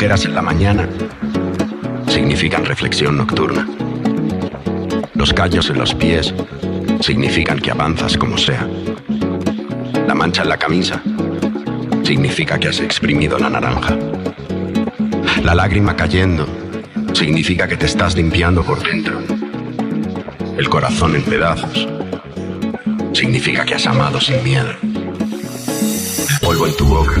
En la mañana significan reflexión nocturna. Los callos en los pies significan que avanzas como sea. La mancha en la camisa significa que has exprimido la naranja. La lágrima cayendo significa que te estás limpiando por dentro. El corazón en pedazos significa que has amado sin miedo. polvo en tu boca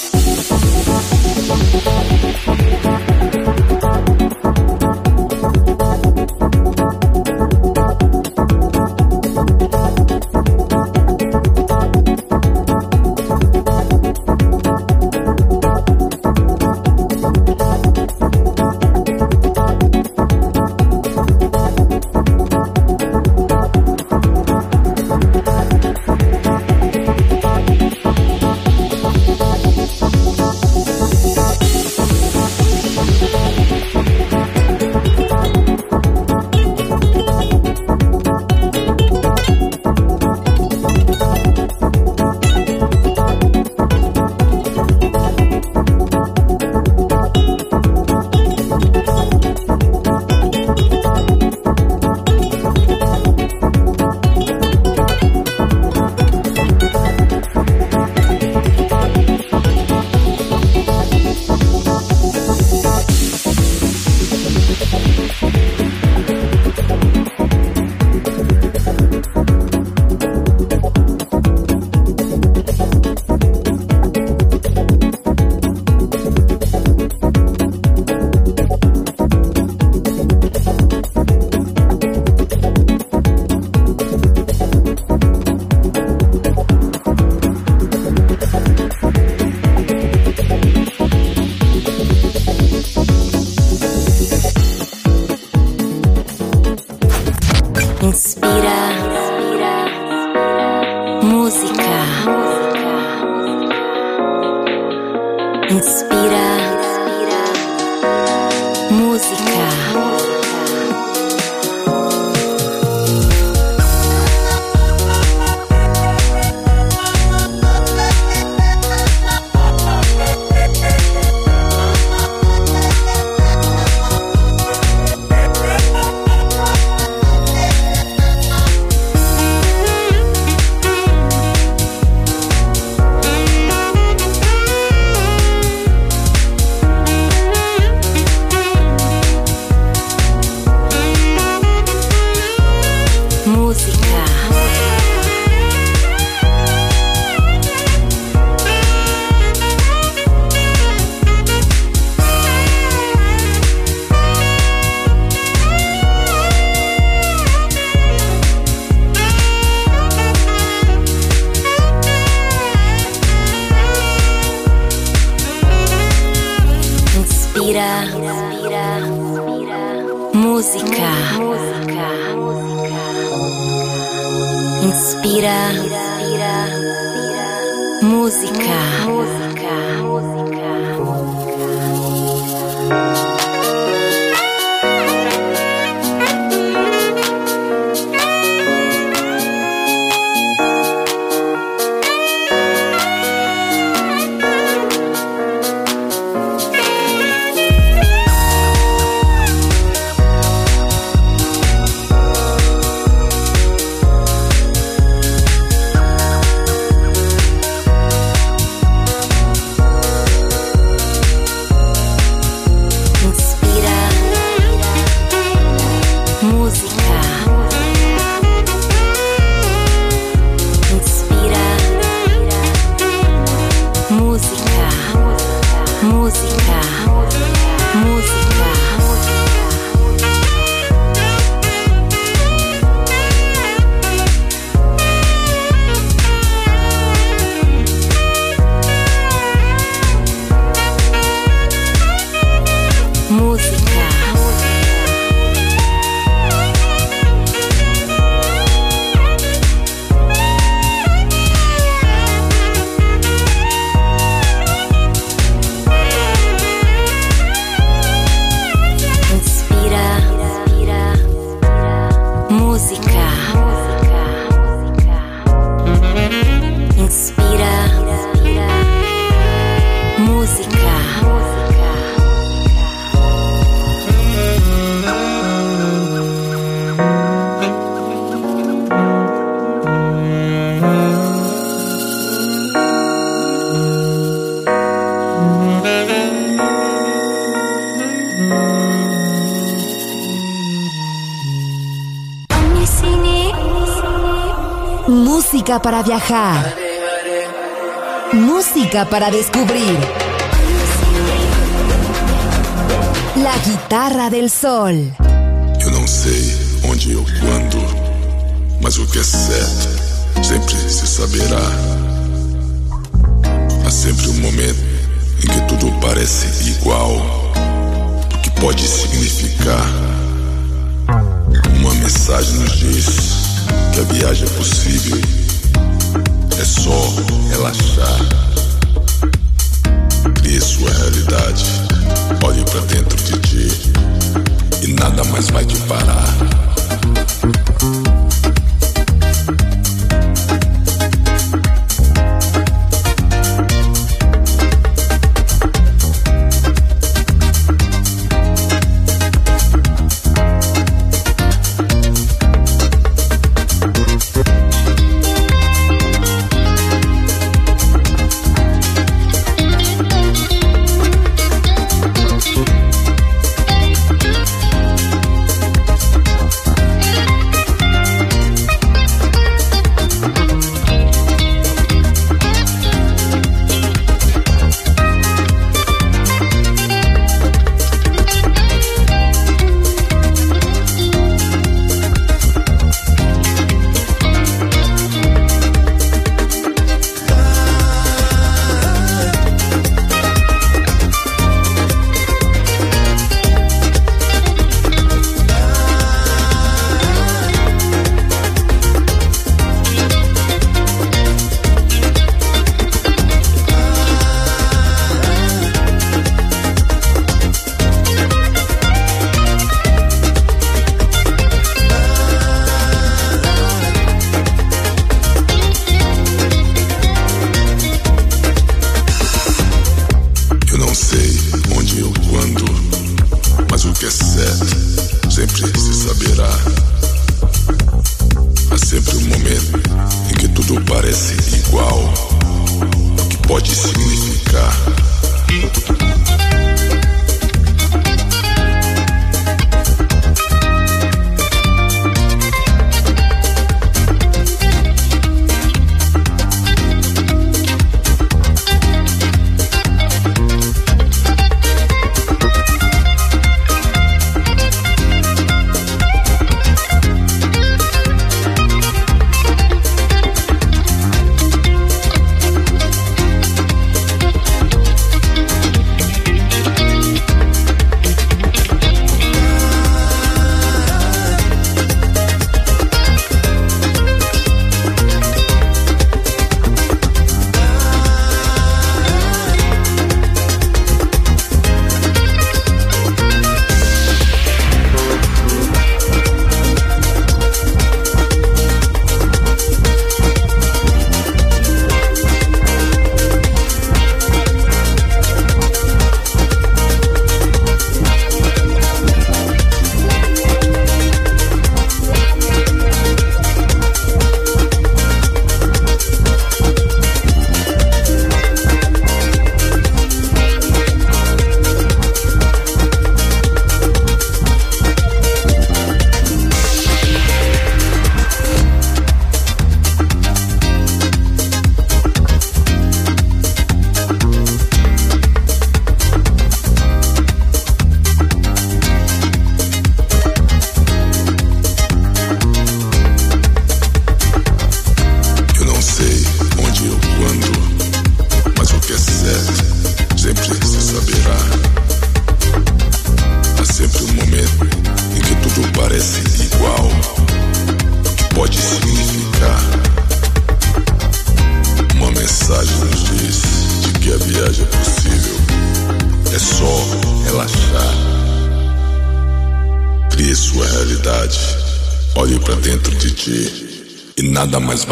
Música para viajar. Música para descubrir. La guitarra del sol. Eu não sei onde ou quando, mas o que é certo sempre se saberá. Há sempre um momento em que tudo parece igual, pode significar. Uma mensagem nos diz que a viagem é possível é só relaxar. Crie sua realidade. Olhe para dentro de ti e nada mais vai te parar.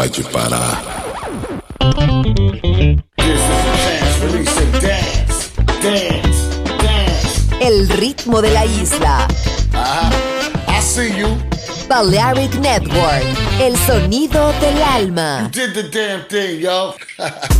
Vai te parar. El ritmo de la isla. I see you. Balearic Network, el sonido del alma. You did the damn thing, yo.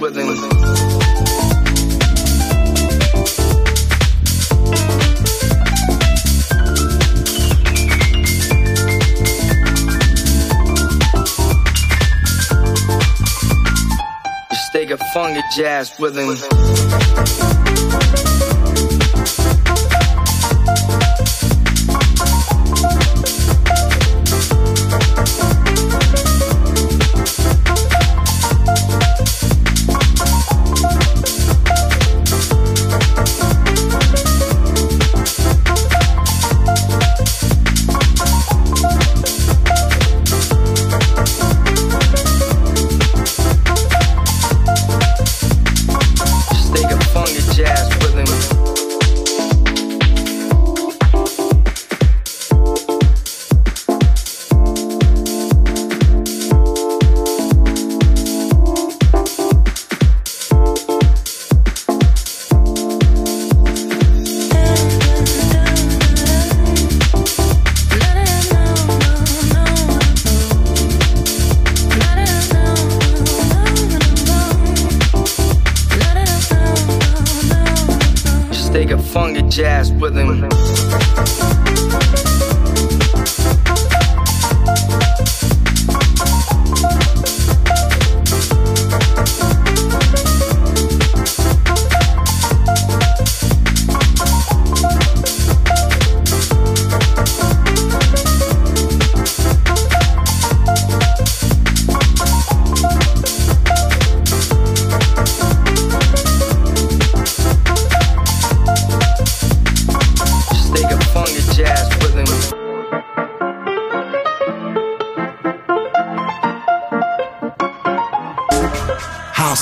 willing. Just take a funky jazz with him.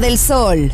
Del sol.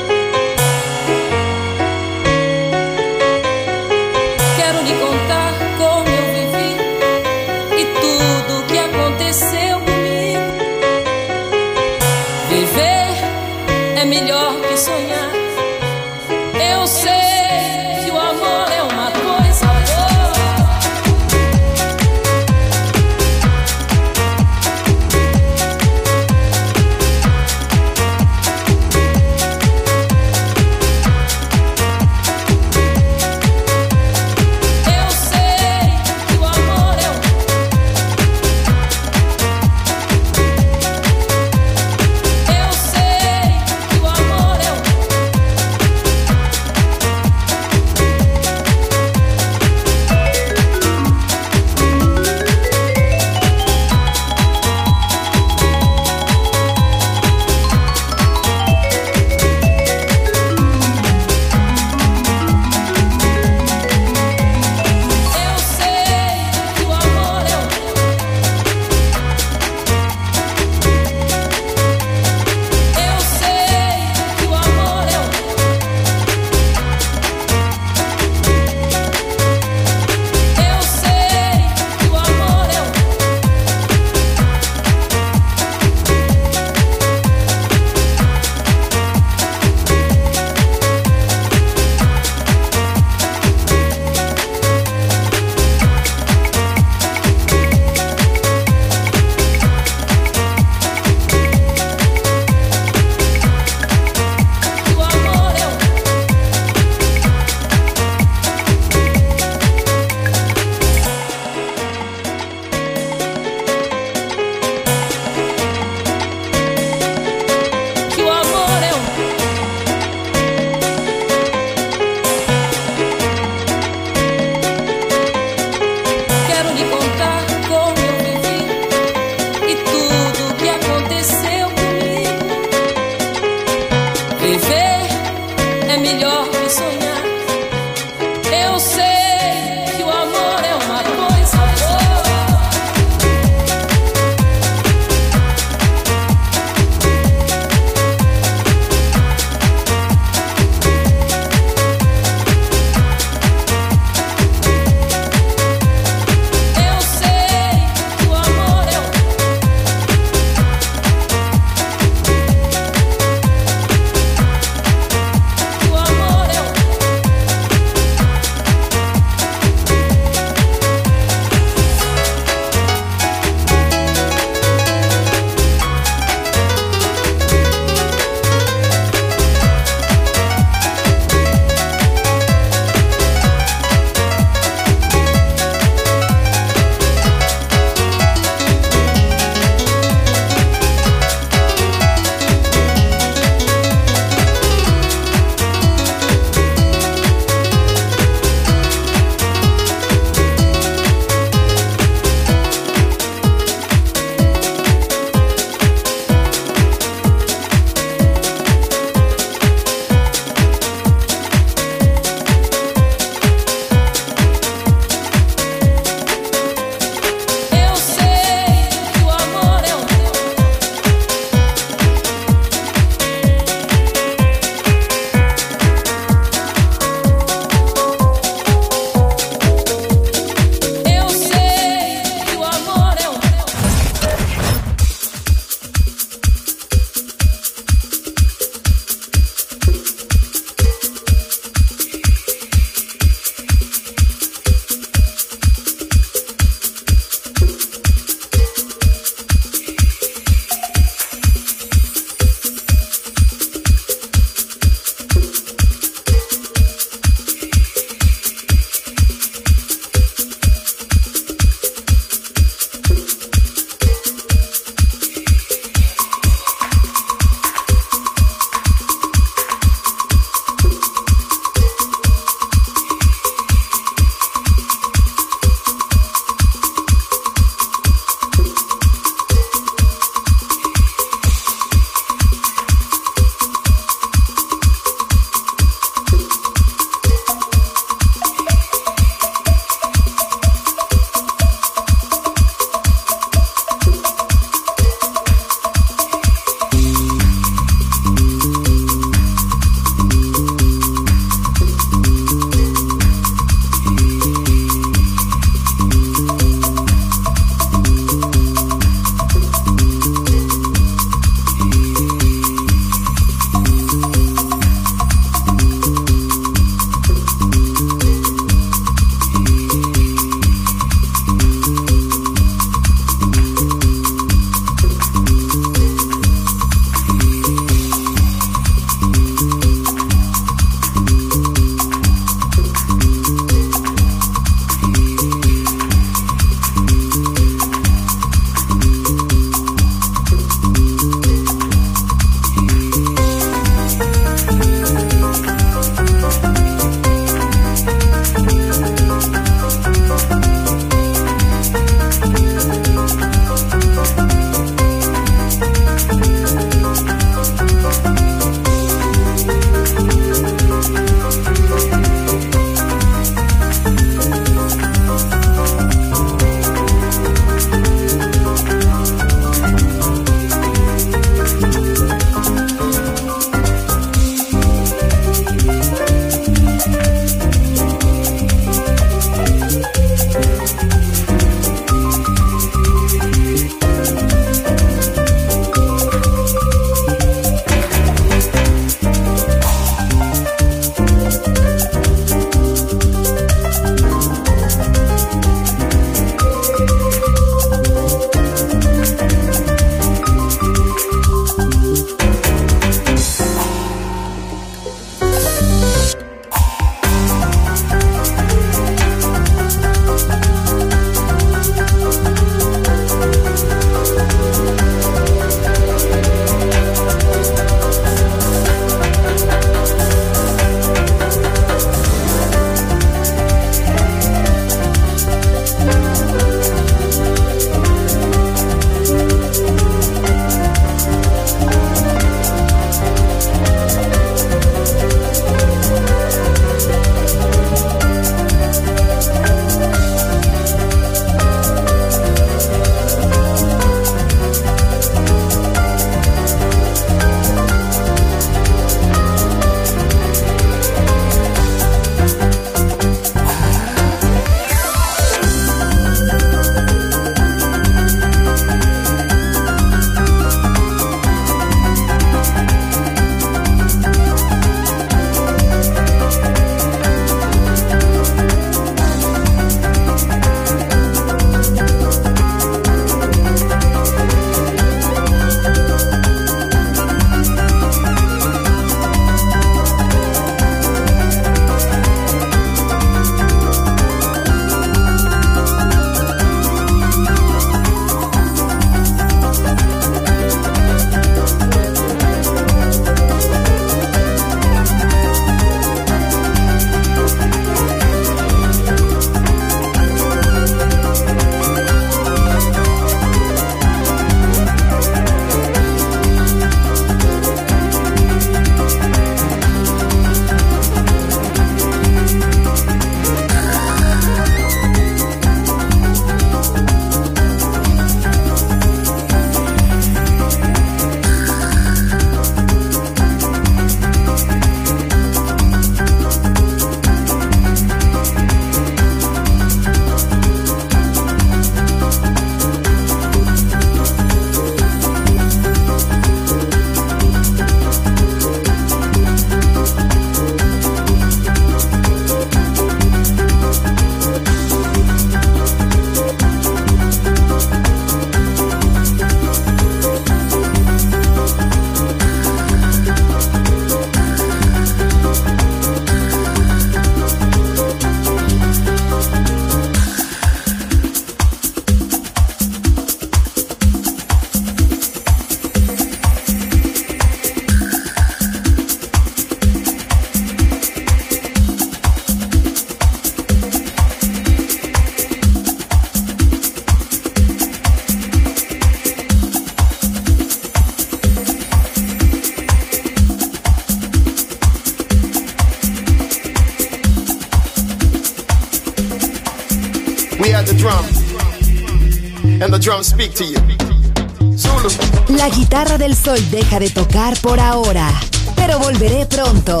Por ahora, pero volveré pronto.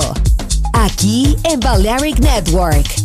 Aquí en Balearic Network.